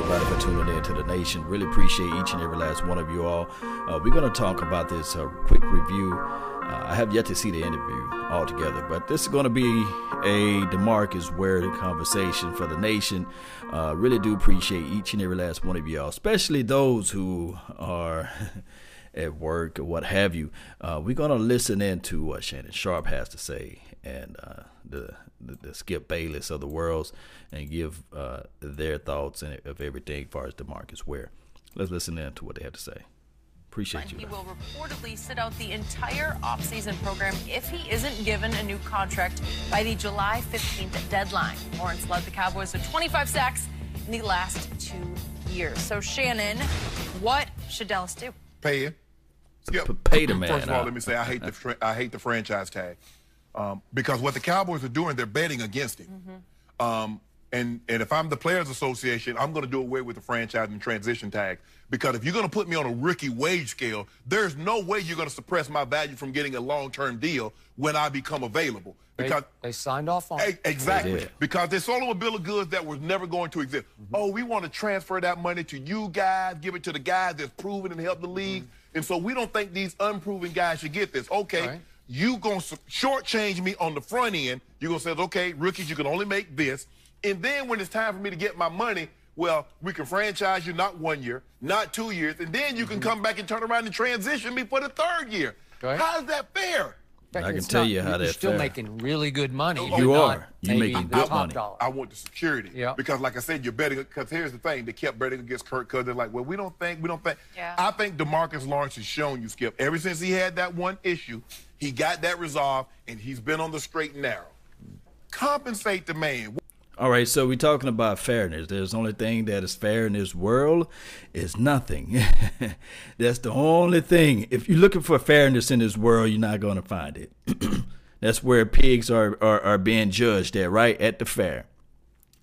everybody for tuning in to the nation. Really appreciate each and every last one of you all. Uh, we're going to talk about this uh, quick review. Uh, I have yet to see the interview altogether, but this is going to be a Demarcus Ware conversation for the nation. Uh, really do appreciate each and every last one of y'all, especially those who are. at work or what have you. Uh, we're going to listen in to what Shannon Sharpe has to say and uh, the, the, the Skip Bayless of the worlds and give uh, their thoughts and of everything as far as Demarcus Ware. Let's listen in to what they have to say. Appreciate you. He will reportedly sit out the entire offseason program if he isn't given a new contract by the July 15th deadline. Lawrence led the Cowboys with 25 sacks in the last two years. So, Shannon, what should Dallas do? Pay him. Skip. Pay the man. First of all, let me say I hate the I hate the franchise tag um, because what the Cowboys are doing, they're betting against him. Mm-hmm. Um, and and if I'm the Players Association, I'm going to do away with the franchise and transition tag because if you're going to put me on a rookie wage scale, there's no way you're going to suppress my value from getting a long-term deal when I become available. Because they, they signed off on it. Exactly. Because they sold them a bill of goods that was never going to exist. Mm-hmm. Oh, we want to transfer that money to you guys, give it to the guys that's proven and helped the league. Mm-hmm. And so we don't think these unproven guys should get this. Okay. Right you gonna shortchange me on the front end. You're gonna say, okay, rookies, you can only make this. And then when it's time for me to get my money, well, we can franchise you not one year, not two years, and then you can mm-hmm. come back and turn around and transition me for the third year. How's that fair? I can tell not, you how that's still fair. making really good money. Oh, you are. You're making good money. Dollar. I want the security. Yeah. Because, like I said, you're betting. Because here's the thing: they kept betting against Kirk because they're like, well, we don't think, we don't think. Yeah. I think Demarcus Lawrence has shown you, Skip. Ever since he had that one issue, he got that resolved, and he's been on the straight and narrow. Compensate the man. All right, so we're talking about fairness. There's the only thing that is fair in this world is nothing. That's the only thing. If you're looking for fairness in this world, you're not going to find it. That's where pigs are, are, are being judged at, right? At the fair.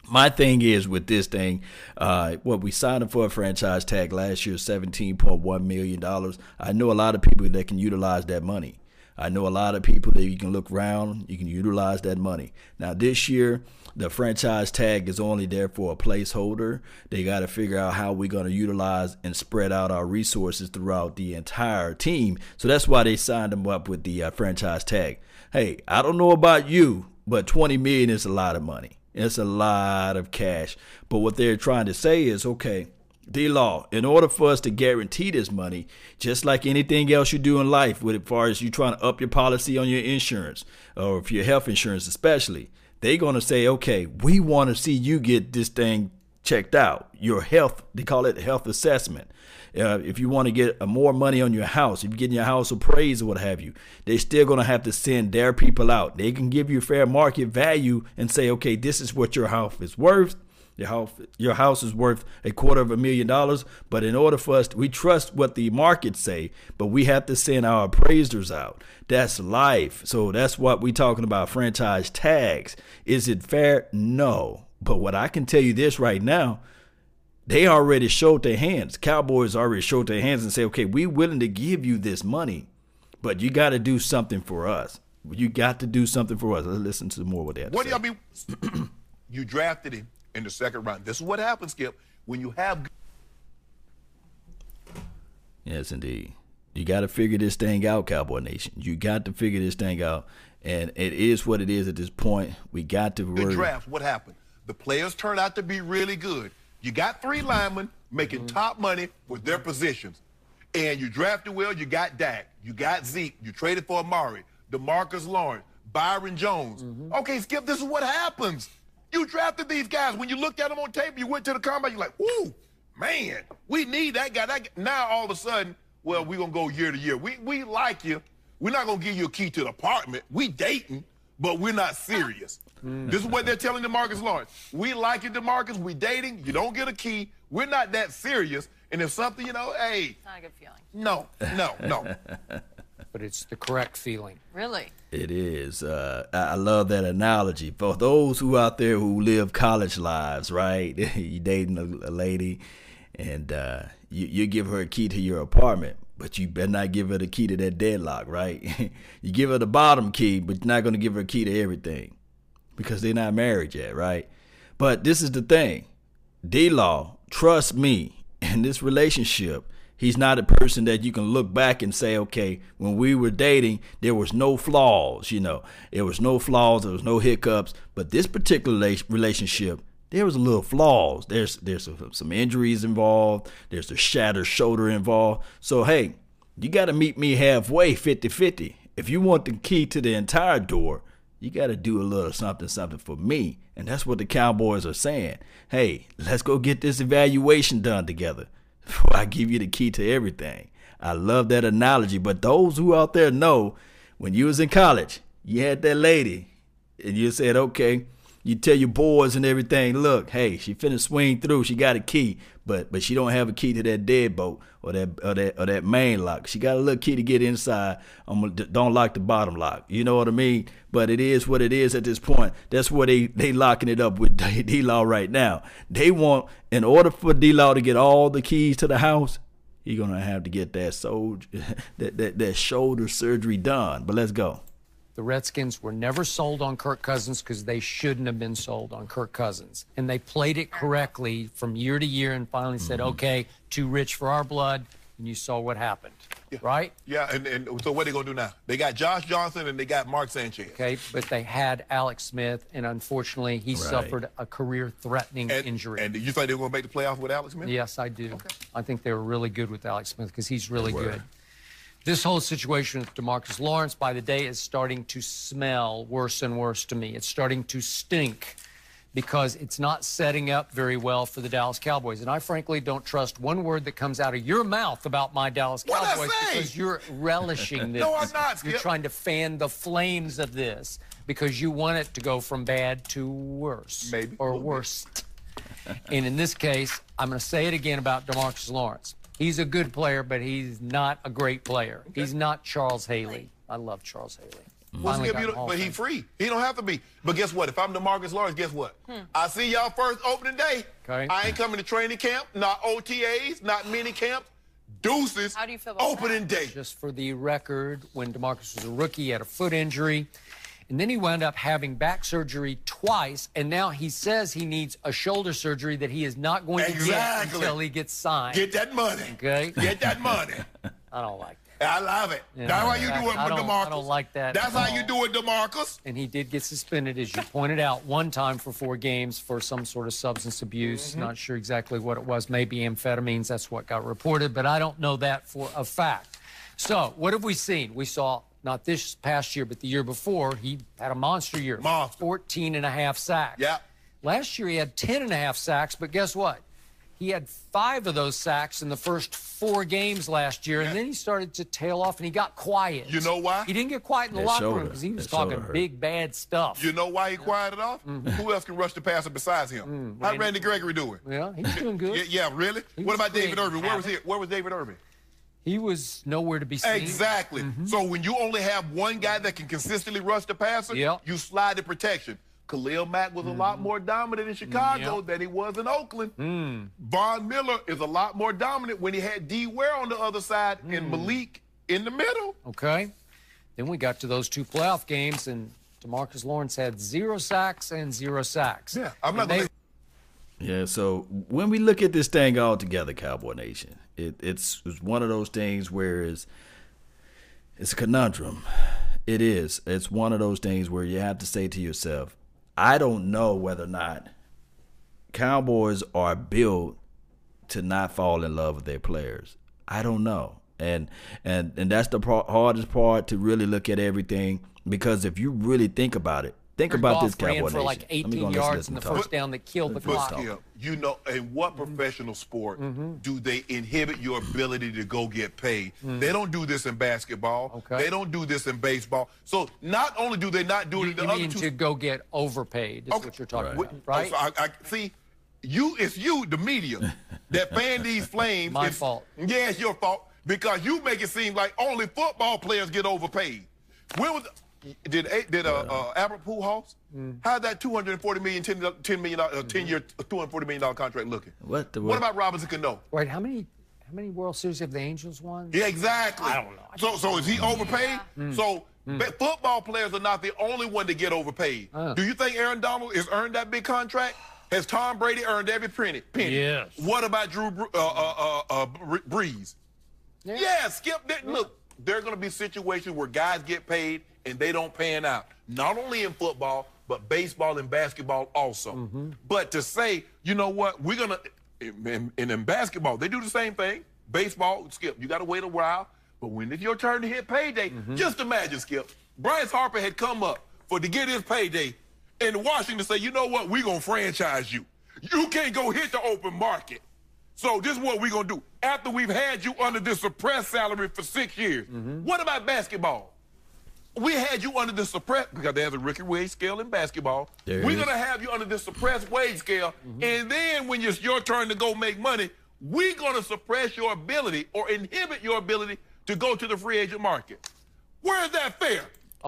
My thing is with this thing, uh, what we signed up for a franchise tag last year, $17.1 million. I know a lot of people that can utilize that money. I know a lot of people that you can look around, you can utilize that money. Now, this year, the franchise tag is only there for a placeholder. They got to figure out how we're going to utilize and spread out our resources throughout the entire team. So that's why they signed them up with the uh, franchise tag. Hey, I don't know about you, but 20 million is a lot of money. It's a lot of cash. But what they're trying to say is, okay, D Law, in order for us to guarantee this money, just like anything else you do in life, with as far as you trying to up your policy on your insurance or if your health insurance especially, they're gonna say, okay, we want to see you get this thing checked out. Your health, they call it health assessment. Uh, if you want to get uh, more money on your house, if you're getting your house appraised or what have you, they're still going to have to send their people out. They can give you fair market value and say, okay, this is what your house is worth. Your house, your house is worth a quarter of a million dollars, but in order for us, to, we trust what the markets say, but we have to send our appraisers out. That's life. So that's what we're talking about franchise tags. Is it fair? No. But what I can tell you this right now, they already showed their hands. Cowboys already showed their hands and say, okay, we're willing to give you this money, but you got to do something for us. You got to do something for us. Let's listen to more what they have What do y'all mean? you drafted him in the second round. This is what happens, Skip, when you have. Yes, indeed. You got to figure this thing out, Cowboy Nation. You got to figure this thing out, and it is what it is at this point. We got to. The draft. What happened? The players turned out to be really good. You got three linemen making mm-hmm. top money with their positions, and you drafted well. You got Dak. You got Zeke. You traded for Amari, Demarcus Lawrence, Byron Jones. Mm-hmm. Okay, Skip. This is what happens. You drafted these guys. When you looked at them on tape, you went to the combine, you're like, "Ooh, man, we need that guy. That guy. Now all of a sudden, well, we're gonna go year to year. We we like you. We're not gonna give you a key to the apartment. We dating, but we're not serious. Mm. This is what they're telling Demarcus Lawrence. We like you, Demarcus. We dating. You don't get a key. We're not that serious. And if something, you know, hey, it's not a good feeling. No, no, no. but it's the correct feeling. Really? It is. Uh, I love that analogy. For those who out there who live college lives, right? you dating a, a lady, and uh, you, you give her a key to your apartment, but you better not give her the key to that deadlock, right? you give her the bottom key, but you're not going to give her a key to everything because they're not married yet, right? But this is the thing. D Law, trust me, in this relationship, he's not a person that you can look back and say, okay, when we were dating, there was no flaws, you know, there was no flaws, there was no hiccups. But this particular relationship, there was a little flaws. There's there's some, injuries involved. There's a shattered shoulder involved. So hey, you got to meet me halfway, 50-50. If you want the key to the entire door, you got to do a little something something for me. And that's what the Cowboys are saying. Hey, let's go get this evaluation done together before I give you the key to everything. I love that analogy, but those who out there know when you was in college, you had that lady and you said, "Okay, you tell your boys and everything, look, hey, she finna swing through. She got a key, but but she don't have a key to that deadbolt or that or that or that main lock. She got a little key to get inside. Um, don't lock the bottom lock. You know what I mean? But it is what it is at this point. That's where they they locking it up with D Law right now. They want in order for D Law to get all the keys to the house, you're gonna have to get that soul that, that that shoulder surgery done. But let's go. The Redskins were never sold on Kirk Cousins because they shouldn't have been sold on Kirk Cousins. And they played it correctly from year to year and finally said, mm-hmm. okay, too rich for our blood. And you saw what happened, yeah. right? Yeah, and, and so what are they going to do now? They got Josh Johnson and they got Mark Sanchez. Okay, but they had Alex Smith, and unfortunately, he right. suffered a career threatening injury. And you think they were going to make the playoffs with Alex Smith? Yes, I do. Okay. I think they were really good with Alex Smith because he's really good. This whole situation with Demarcus Lawrence by the day is starting to smell worse and worse to me. It's starting to stink because it's not setting up very well for the Dallas Cowboys. And I frankly don't trust one word that comes out of your mouth about my Dallas Cowboys because you're relishing this. no, I'm not. You're trying to fan the flames of this because you want it to go from bad to worse. Maybe. Or worse. and in this case, I'm going to say it again about Demarcus Lawrence. He's a good player, but he's not a great player. Okay. He's not Charles Haley. I love Charles Haley. Mm-hmm. but he's free. He don't have to be. But guess what? If I'm Demarcus Lawrence, guess what? Hmm. I see y'all first opening day. Okay. I ain't coming to training camp, not OTAs, not mini camp. Deuces. How do you feel about opening that? day? Just for the record, when Demarcus was a rookie, he had a foot injury. And then he wound up having back surgery twice, and now he says he needs a shoulder surgery that he is not going exactly. to get until he gets signed. Get that money. Okay. Get that money. I don't like that. I love it. Yeah, That's how you do it with DeMarcus. I don't like that. That's how you do it, DeMarcus. And he did get suspended, as you pointed out, one time for four games for some sort of substance abuse. Mm-hmm. Not sure exactly what it was. Maybe amphetamines. That's what got reported, but I don't know that for a fact. So, what have we seen? We saw not this past year, but the year before, he had a monster year. Monster. 14 and a half sacks. Yeah. Last year, he had 10 and a half sacks, but guess what? He had five of those sacks in the first four games last year, yeah. and then he started to tail off and he got quiet. You know why? He didn't get quiet in the that locker room because he was that talking big, bad stuff. You know why he quieted off? Mm-hmm. Who else can rush the passer besides him? Mm, How Randy, Randy Gregory doing? Yeah, he's doing good. yeah, yeah, really? He what about David Irving? Where was he? Where was David Irving? He was nowhere to be seen. Exactly. Mm-hmm. So when you only have one guy that can consistently rush the passer, yep. you slide the protection. Khalil Mack was mm-hmm. a lot mm-hmm. more dominant in Chicago yep. than he was in Oakland. Mm. Von Miller is a lot more dominant when he had D Ware on the other side mm. and Malik in the middle. Okay. Then we got to those two playoff games, and Demarcus Lawrence had zero sacks and zero sacks. Yeah, I'm not going to. Yeah, so when we look at this thing all together, Cowboy Nation, it, it's, it's one of those things where it's, it's a conundrum. It is. It's one of those things where you have to say to yourself, I don't know whether or not Cowboys are built to not fall in love with their players. I don't know. And and and that's the hardest part to really look at everything because if you really think about it, Think about this Cowboy ran for Nation. like 18 yards in the first down that killed the clock. you know, in what mm-hmm. professional sport mm-hmm. do they inhibit your ability to go get paid? Mm-hmm. They don't do this in basketball. Okay. They don't do this in baseball. So not only do they not do you, it in the you other mean two, to go get overpaid is okay. what you're talking right. about, right? Oh, so I, I, see, you it's you, the media, that fan these flames. My it's, fault. Yeah, it's your fault because you make it seem like only football players get overpaid. When was did did uh, uh, Albert Pujols? Mm. How's that 240 million, 10, 10 million, uh, 10 year, 240 million dollar contract looking? What? The, what? what about Robinson Cano? Wait, how many? How many World Series have the Angels won? Yeah, exactly. I don't know. so, so is he overpaid? Mm. So, mm. football players are not the only one to get overpaid. Uh. Do you think Aaron Donald has earned that big contract? Has Tom Brady earned every penny? penny? Yes. What about Drew uh, uh, uh, uh, Brees? Yeah. yeah, Skip. Look, there are going to be situations where guys get paid and they don't pan out. Not only in football, but baseball and basketball also. Mm-hmm. But to say, you know what, we're going to, and in basketball, they do the same thing. Baseball, Skip, you got to wait a while. But when it's your turn to hit payday, mm-hmm. just imagine, Skip. Bryce Harper had come up for to get his payday, and Washington say, you know what, we're going to franchise you. You can't go hit the open market. So this is what we're going to do. After we've had you under this suppressed salary for six years, mm-hmm. what about basketball? We had you under the suppressed, because there's a rookie wage scale in basketball. There we're going to have you under the suppressed wage scale. Mm-hmm. And then when it's your turn to go make money, we're going to suppress your ability or inhibit your ability to go to the free agent market. Where is that fair?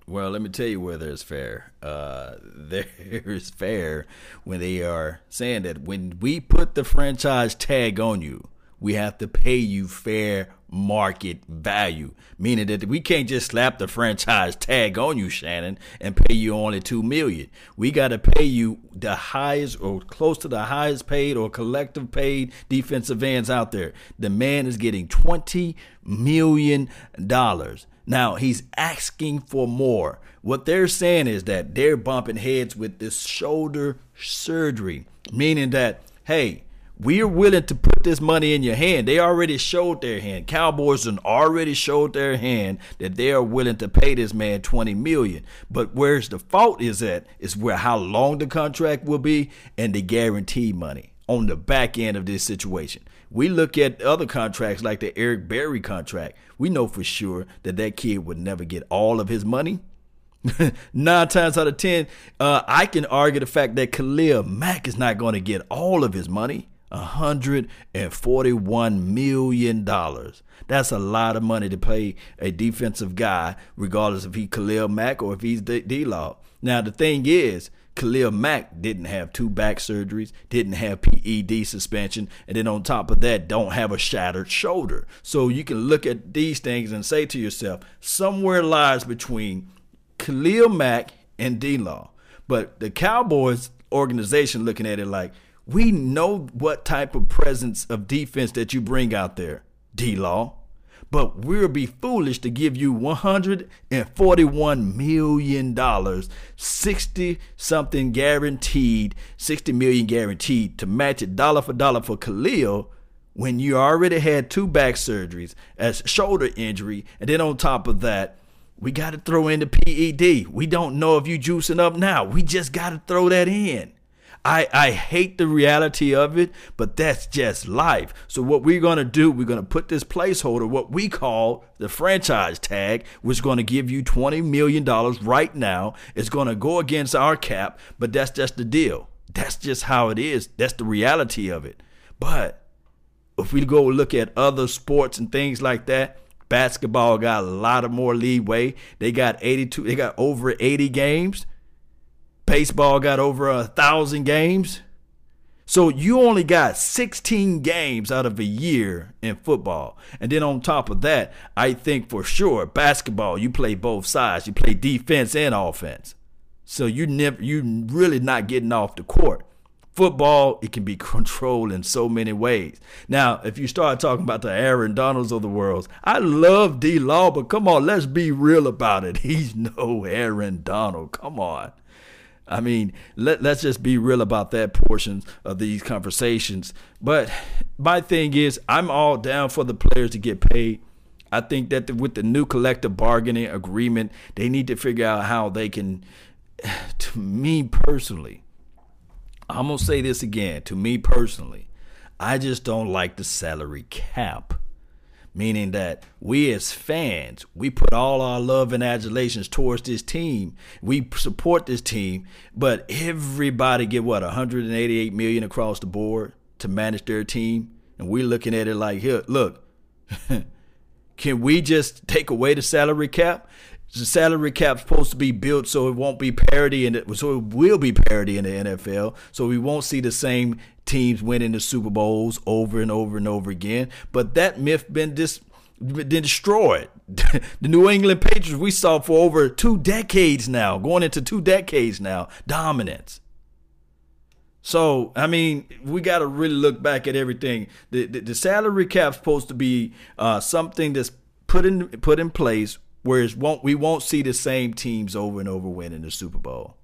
Well, let me tell you where there's fair. Uh, there's fair when they are saying that when we put the franchise tag on you, we have to pay you fair market value, meaning that we can't just slap the franchise tag on you, Shannon, and pay you only two million. We got to pay you the highest or close to the highest paid or collective paid defensive ends out there. The man is getting twenty million dollars. Now he's asking for more. What they're saying is that they're bumping heads with this shoulder surgery, meaning that hey we are willing to put this money in your hand. They already showed their hand. Cowboys have already showed their hand that they are willing to pay this man 20 million. But where's the fault is at is where how long the contract will be and the guarantee money on the back end of this situation. We look at other contracts like the Eric Berry contract. We know for sure that that kid would never get all of his money. Nine times out of ten, uh, I can argue the fact that Khalil Mack is not going to get all of his money. $141 million. That's a lot of money to pay a defensive guy, regardless if he Khalil Mack or if he's D Law. Now, the thing is, Khalil Mack didn't have two back surgeries, didn't have PED suspension, and then on top of that, don't have a shattered shoulder. So you can look at these things and say to yourself, somewhere lies between Khalil Mack and D Law. But the Cowboys organization looking at it like, we know what type of presence of defense that you bring out there, D Law. But we'll be foolish to give you $141 million, 60 something guaranteed, 60 million guaranteed to match it dollar for dollar for Khalil when you already had two back surgeries, as shoulder injury, and then on top of that, we got to throw in the PED. We don't know if you juicing up now. We just got to throw that in. I, I hate the reality of it, but that's just life. So what we're going to do, we're going to put this placeholder, what we call the franchise tag, which is going to give you $20 million right now. It's going to go against our cap, but that's just the deal. That's just how it is. That's the reality of it. But if we go look at other sports and things like that, basketball got a lot of more leeway. They got 82, they got over 80 games. Baseball got over a thousand games. So you only got 16 games out of a year in football. And then on top of that, I think for sure basketball, you play both sides. You play defense and offense. So you never you really not getting off the court. Football, it can be controlled in so many ways. Now, if you start talking about the Aaron Donalds of the world, I love D Law, but come on, let's be real about it. He's no Aaron Donald. Come on. I mean, let, let's just be real about that portion of these conversations. But my thing is, I'm all down for the players to get paid. I think that the, with the new collective bargaining agreement, they need to figure out how they can, to me personally, I'm going to say this again. To me personally, I just don't like the salary cap meaning that we as fans, we put all our love and adulations towards this team. We support this team, but everybody get what 188 million across the board to manage their team, and we're looking at it like, here, look, can we just take away the salary cap? The salary cap's supposed to be built so it won't be parity and so it will be parity in the NFL. So we won't see the same teams winning the Super Bowls over and over and over again. But that myth been dis been destroyed. the New England Patriots we saw for over two decades now, going into two decades now, dominance. So I mean, we got to really look back at everything. The, the, the salary cap's supposed to be uh, something that's put in put in place where it won't we won't see the same teams over and over winning the Super Bowl.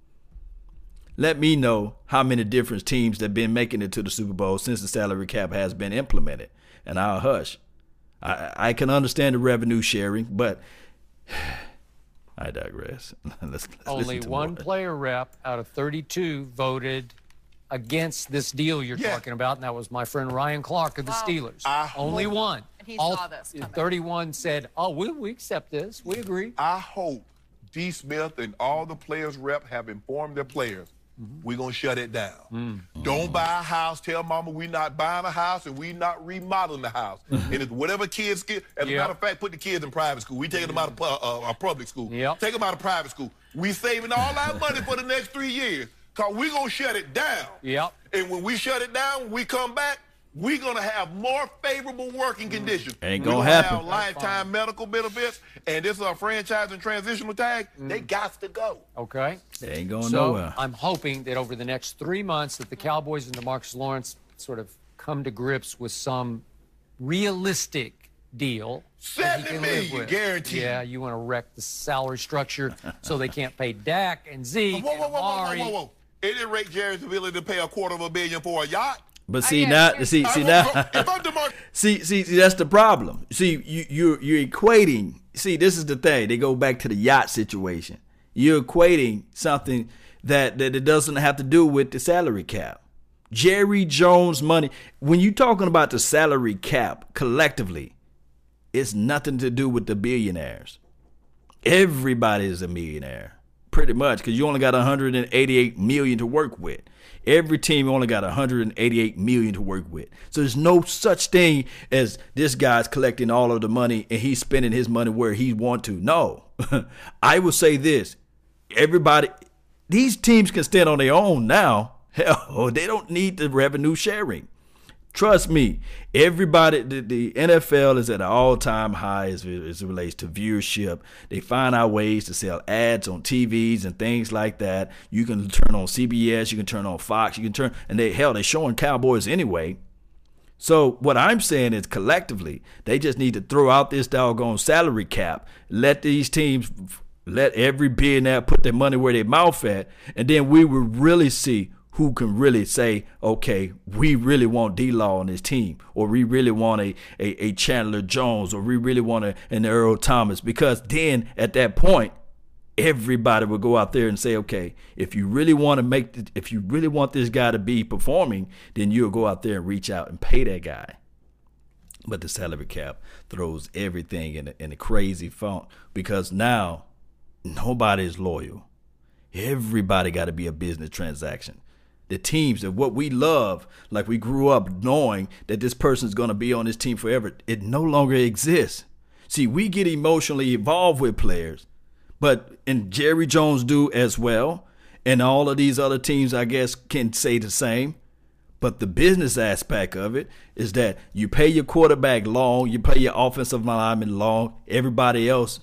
Let me know how many different teams that have been making it to the Super Bowl since the salary cap has been implemented, and I'll hush. I, I can understand the revenue sharing, but I digress. let's, let's Only one more. player rep out of 32 voted against this deal you're Yeah. talking about, and that was my friend Ryan Clark of the Steelers. I Only hope- one. And he All saw this coming. 31 said, "Oh, we, we accept this. We agree." I hope D. Smith and all the players rep have informed their players. Mm-hmm. We're gonna shut it down. Mm. Don't buy a house. Tell mama we're not buying a house and we're not remodeling the house. and if whatever kids get, as Yep. a matter of fact, put the kids in private school. We taking them out of uh, uh, public school. Yep. Take them out of private school. We saving all our money for the next three years. Cause we gonna shut it down. Yep. And when we shut it down, when we come back, we're gonna have more favorable working mm. conditions. Ain't gonna gonna happen. Have lifetime medical benefits, and this is a franchise and transitional tag. Mm. They got to go. Okay. They ain't going nowhere. So nowhere. I'm hoping that over the next three months that the Cowboys and DeMarcus Lawrence sort of come to grips with some realistic deal that he can live with. guaranteed. Yeah, you want to wreck the salary structure so they can't pay Dak and Zeke Whoa, whoa, and whoa, whoa, whoa, whoa, whoa! It didn't rate Jerry's ability to pay a quarter of a billion for a yacht. But see now, see, see now, go- if I'm DeMar- see, see, see, that's the problem. See, you, you, you're equating. See, this is the thing. They go back to the yacht situation. You're equating something that that it doesn't have to do with the salary cap. Jerry Jones money. When you're talking about the salary cap collectively, it's nothing to do with the billionaires. Everybody is a millionaire, pretty much, because you only got 188 million to work with. Every team only got 188 million to work with. So there's no such thing as this guy's collecting all of the money and he's spending his money where he want to. No, I will say this: everybody, these teams can stand on their own now. Hell, they don't need the revenue sharing. Trust me, everybody, the, the NFL is at an all time high as it, as it relates to viewership. They find out ways to sell ads on TVs and things like that. You can turn on CBS, you can turn on Fox, you can turn, and they, hell, they're showing Cowboys anyway. So what I'm saying is collectively, they just need to throw out this doggone salary cap. Let these teams, let every billionaire put their money where their mouth at, and then we will really see who can really say, okay, we really want D Law on this team, or we really want a, a, a Chandler Jones, or we really want a, an Earl Thomas. Because then at that point, everybody will go out there and say, okay, if you really want to make, the, if you really want this guy to be performing, then you'll go out there and reach out and pay that guy. But the salary cap throws everything in a, in a crazy funk because now nobody is loyal. Everybody got to be a business transaction. The teams that what we love, like we grew up knowing that this person's going to be on this team forever, it no longer exists. See, we get emotionally involved with players, but and Jerry Jones do as well, and all of these other teams, I guess, can say the same. But the business aspect of it is that you pay your quarterback long, you pay your offensive lineman long, everybody else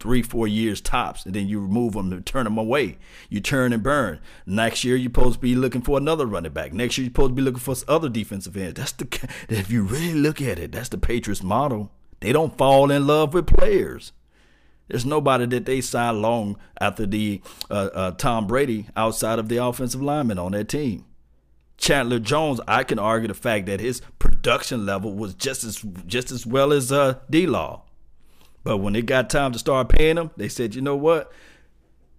three, four years tops, and then you remove them and turn them away. You turn and burn. Next year, you're supposed to be looking for another running back. Next year, you're supposed to be looking for other defensive ends. That's the if you really look at it, that's the Patriots model. They don't fall in love with players. There's nobody that they sign long after the uh, uh, Tom Brady outside of the offensive lineman on that team. Chandler Jones, I can argue the fact that his production level was just as just as well as uh, D Law. But when it got time to start paying them, they said, you know what?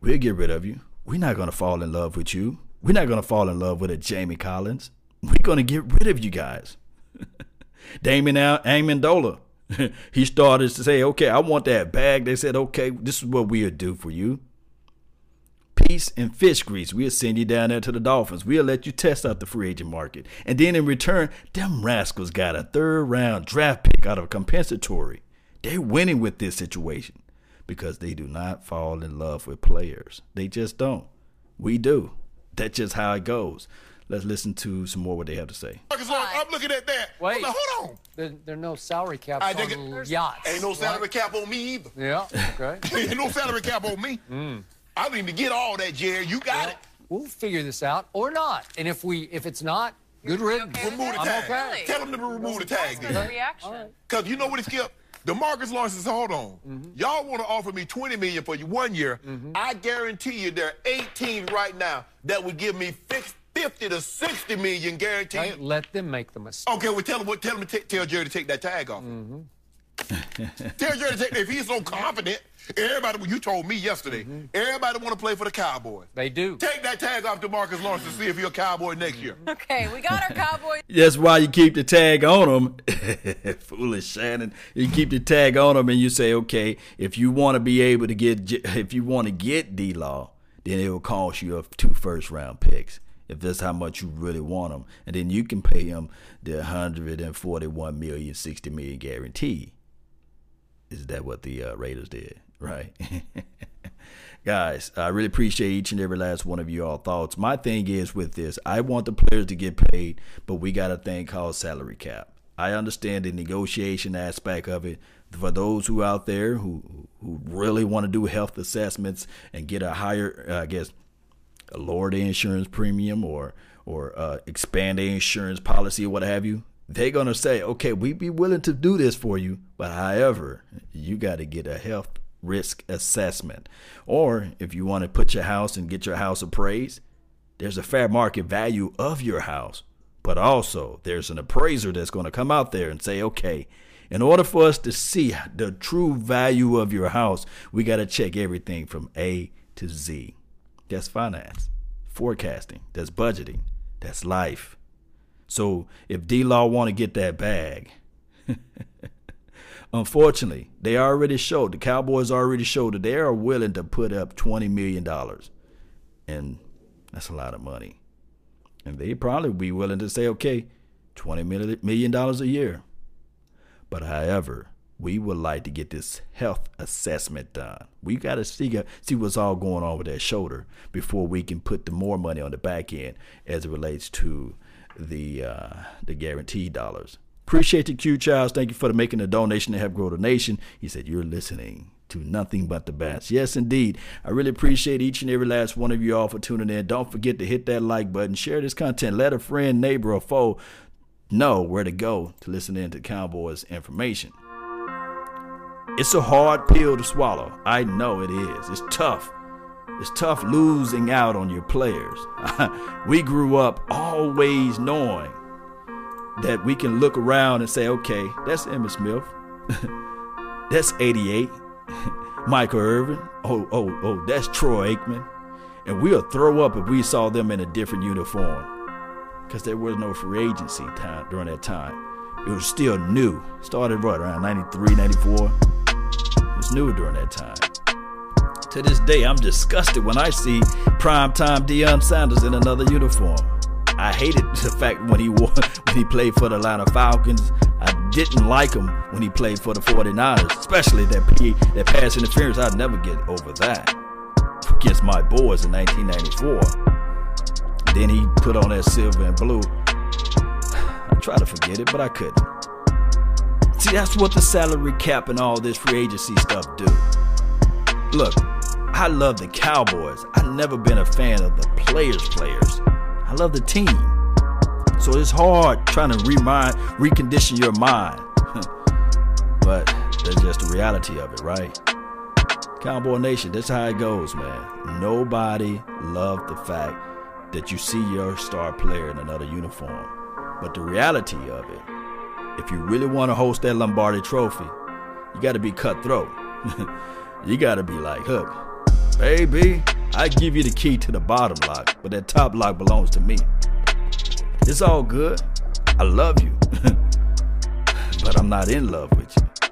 We'll get rid of you. We're not going to fall in love with you. We're not going to fall in love with a Jamie Collins. We're going to get rid of you guys. Damon Amendola, he started to say, okay, I want that bag. They said, okay, this is what we'll do for you. Peace and fish grease. We'll send you down there to the Dolphins. We'll let you test out the free agent market. And then in return, them rascals got a third round draft pick out of compensatory. They're winning with this situation because they do not fall in love with players. They just don't. We do. That's just how it goes. Let's listen to some more what they have to say. I'm looking at that. Wait. I'm like, hold on. There, there are no salary caps I on think it- yachts. Ain't no right? salary cap on me either. Yeah. Okay. Ain't no salary cap on me. Mm. I need to get all that, Jerry. You got it. we'll figure this out or not. And if we if it's not, good riddance. okay Remove the I'm tag. okay. Tell them to remove the tag. That's then. the reaction. Cause you know what he skipped? Demarcus Lawrence says, hold on. Mm-hmm. Y'all want to offer me 20 million for you one year. I guarantee you there are 8 teams right now that would give me 50 to 60 million guaranteed. Right? Let them make the mistake. Okay, well tell what tell them to ta- tell Jerry to take that tag off. Mm-hmm. Tell Jerry to take if he's so confident. Everybody, well, you told me yesterday, Mm-hmm. everybody want to play for the Cowboys. They do. Take that tag off Demarcus Lawrence to see if you're a Cowboy next year. Okay, we got our Cowboys. That's why you keep the tag on them. Foolish Shannon. You keep the tag on them and you say, okay, if you want to be able to get, if you want to get D Law, then it will cost you two first round picks. If that's how much you really want them, and then you can pay him the 141 million, 60 million guarantee. Is that what the uh, Raiders did? Right. Guys, I really appreciate each and every last one of you all thoughts. My thing is with this, I want the players to get paid, but we got a thing called salary cap. I understand the negotiation aspect of it. For those who out there who who really want to do health assessments and get a higher, uh, I guess, a lower the insurance premium or or uh, expand the insurance policy or what have you, they're gonna say, okay, we'd be willing to do this for you, but however, you got to get a health risk assessment, or if you want to put your house and get your house appraised, there's a fair market value of your house, but also there's an appraiser that's going to come out there and say, okay. In order for us to see the true value of your house, we got to check everything from A to Z. That's finance, forecasting, that's budgeting, that's life. So if D Law want to get that bag, unfortunately, they already showed the Cowboys already showed that they are willing to put up twenty million dollars, and that's a lot of money. And they probably be willing to say, okay, twenty million dollars a year. But however, we would like to get this health assessment done. We got to see see what's all going on with that shoulder before we can put the more money on the back end as it relates to the uh, the guaranteed dollars. Appreciate you, Q Childs. Thank you for the making a donation to help grow the nation. He said you're listening to nothing but the best. Yes, indeed. I really appreciate each and every last one of you all for tuning in. Don't forget to hit that like button, share this content, let a friend, neighbor, or foe know where to go to listen in to Cowboys information. It's a hard pill to swallow. I know it is. It's tough. It's tough losing out on your players. we grew up always knowing that we can look around and say, okay, that's Emmitt Smith. that's 88. Michael Irvin. Oh, oh, oh, that's Troy Aikman. And we'll throw up if we saw them in a different uniform. Because there was no free agency time during that time. It was still new. Started right around 93, 94? It was new during that time. To this day, I'm disgusted when I see primetime Deion Sanders in another uniform. I hated the fact when he wore, when he played for the Atlanta Falcons. I didn't like him when he played for the 49ers, especially that P, that pass interference. I'd never get over that against my boys in 1994. Then he put on that silver and blue. I tried to forget it, but I couldn't. See, that's what the salary cap and all this free agency stuff do. Look, I love the Cowboys. I've never been a fan of the players' players. I love the team. So it's hard trying to remind, recondition your mind. but that's just the reality of it, right? Cowboy Nation, that's how it goes, man. Nobody loved the fact that you see your star player in another uniform. But the reality of it, if you really want to host that Lombardi trophy, you got to be cutthroat. you got to be like, look, baby, I give you the key to the bottom lock, but that top lock belongs to me. It's all good. I love you, but I'm not in love with you.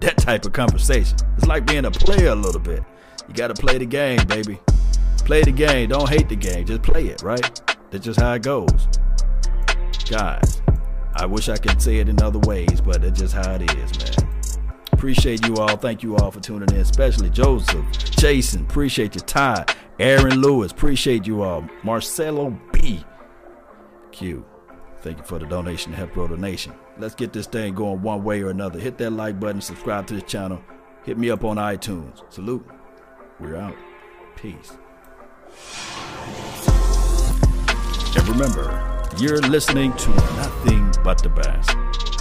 That type of conversation. It's like being a player a little bit. You got to play the game, baby. Play the game. Don't hate the game. Just play it, right? That's just how it goes. Guys, I wish I could say it in other ways, but that's just how it is, man. Appreciate you all. Thank you all for tuning in, especially Joseph, Jason. Appreciate your time. Aaron Lewis. Appreciate you all. Marcelo B. Q. Thank you for the donation to help grow the nation. Let's get this thing going one way or another. Hit that like button, subscribe to this channel. Hit me up on iTunes. Salute. We're out. Peace. And remember, you're listening to nothing but the best.